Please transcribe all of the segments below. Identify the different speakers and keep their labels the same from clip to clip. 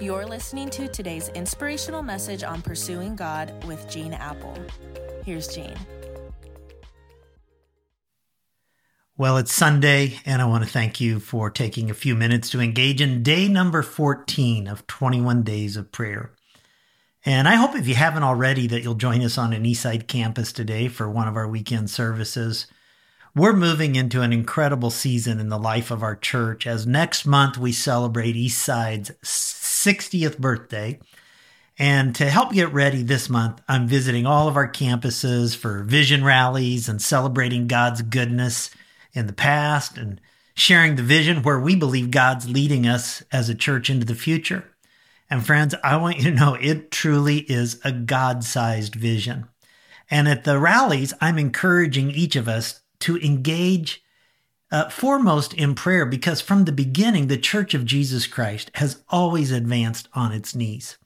Speaker 1: You're listening to today's inspirational message on pursuing God with Gene Appel. Here's Gene.
Speaker 2: Well, it's Sunday, and I want to thank you for taking a few minutes to engage in day number 14 of 21 days of prayer. And I hope if you haven't already that you'll join us on an Eastside campus today for one of our weekend services. We're moving into an incredible season in the life of our church as next month we celebrate Eastside's 60th birthday. And to help get ready this month, I'm visiting all of our campuses for vision rallies and celebrating God's goodness in the past and sharing the vision where we believe God's leading us as a church into the future. And friends, I want you to know it truly is a God sized vision. And at the rallies, I'm encouraging each of us to engage uh, foremost in prayer because from the beginning, the Church of Jesus Christ has always advanced on its knees.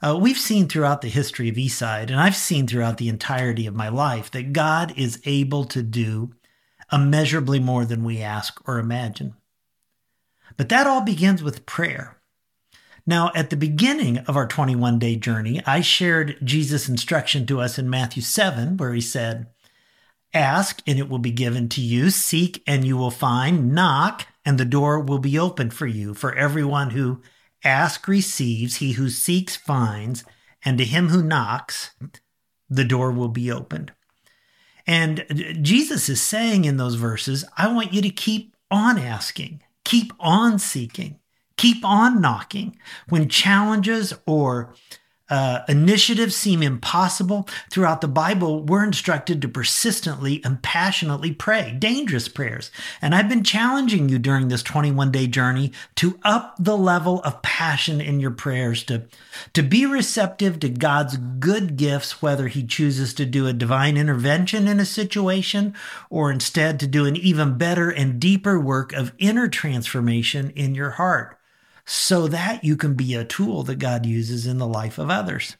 Speaker 2: Uh, we've seen throughout the history of Eastside, and I've seen throughout the entirety of my life, that God is able to do immeasurably more than we ask or imagine. But that all begins with prayer. Now, at the beginning of our 21 day journey, I shared Jesus' instruction to us in Matthew 7, where he said, Ask and it will be given to you. Seek and you will find. Knock and the door will be opened for you. For everyone who asks receives, he who seeks finds, and to him who knocks, the door will be opened. And Jesus is saying in those verses, I want you to keep on asking, keep on seeking, keep on knocking. When challenges or uh, initiatives seem impossible, throughout the Bible, we're instructed to persistently and passionately pray, dangerous prayers. And I've been challenging you during this 21 day journey to up the level of passion in your prayers, to, to be receptive to God's good gifts, whether He chooses to do a divine intervention in a situation or instead to do an even better and deeper work of inner transformation in your heart so that you can be a tool that God uses in the life of others.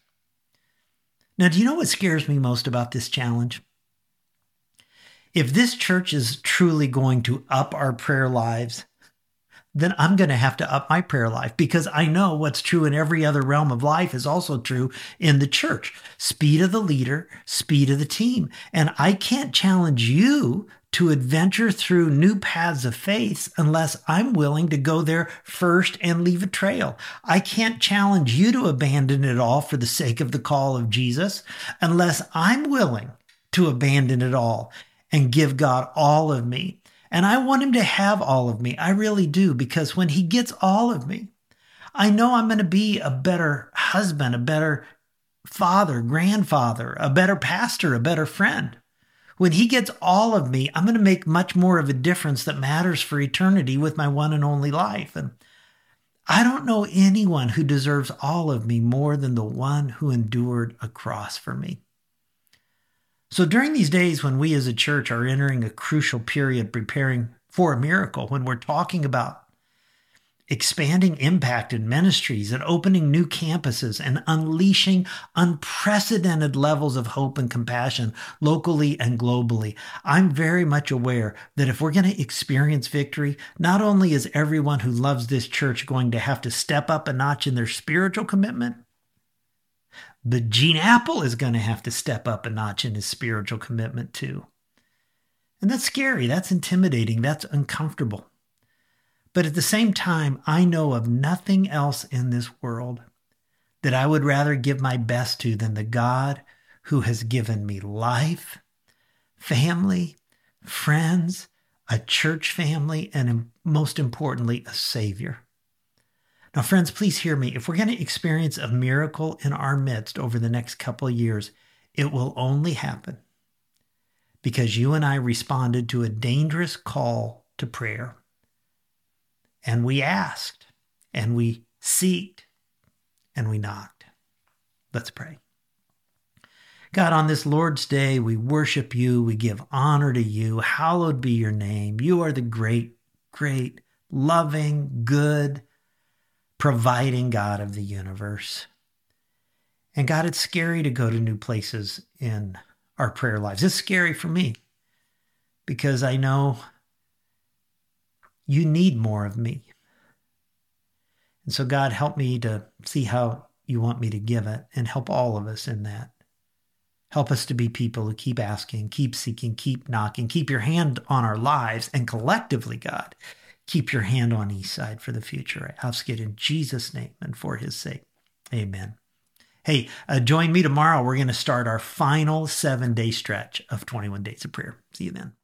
Speaker 2: Now, do you know what scares me most about this challenge? If this church is truly going to up our prayer lives, then I'm going to have to up my prayer life because I know what's true in every other realm of life is also true in the church. Speed of the leader, speed of the team. And I can't challenge you to adventure through new paths of faith unless I'm willing to go there first and leave a trail. I can't challenge you to abandon it all for the sake of the call of Jesus unless I'm willing to abandon it all and give God all of me. And I want him to have all of me. I really do, because when he gets all of me, I know I'm going to be a better husband, a better father, grandfather, a better pastor, a better friend. When he gets all of me, I'm going to make much more of a difference that matters for eternity with my one and only life. And I don't know anyone who deserves all of me more than the one who endured a cross for me. So during these days when we as a church are entering a crucial period preparing for a miracle, when we're talking about expanding impact in ministries and opening new campuses and unleashing unprecedented levels of hope and compassion locally and globally. I'm very much aware that if we're going to experience victory, not only is everyone who loves this church going to have to step up a notch in their spiritual commitment, but Gene Appel is going to have to step up a notch in his spiritual commitment too. And that's scary. That's intimidating. That's uncomfortable. But at the same time, I know of nothing else in this world that I would rather give my best to than the God who has given me life, family, friends, a church family, and most importantly, a Savior. Now, friends, please hear me. If we're going to experience a miracle in our midst over the next couple of years, it will only happen because you and I responded to a dangerous call to prayer and we asked, and we seeked, and we knocked. Let's pray. God, on this Lord's Day, we worship you. We give honor to you. Hallowed be your name. You are the great, great, loving, good, providing God of the universe. And God, it's scary to go to new places in our prayer lives. It's scary for me because I know you need more of me. And so, God, help me to see how you want me to give it and help all of us in that. Help us to be people who keep asking, keep seeking, keep knocking, keep your hand on our lives, and collectively, God, keep your hand on Eastside for the future. I ask it in Jesus' name and for his sake. Amen. Hey, uh, join me tomorrow. We're going to start our final seven day stretch of 21 days of prayer. See you then.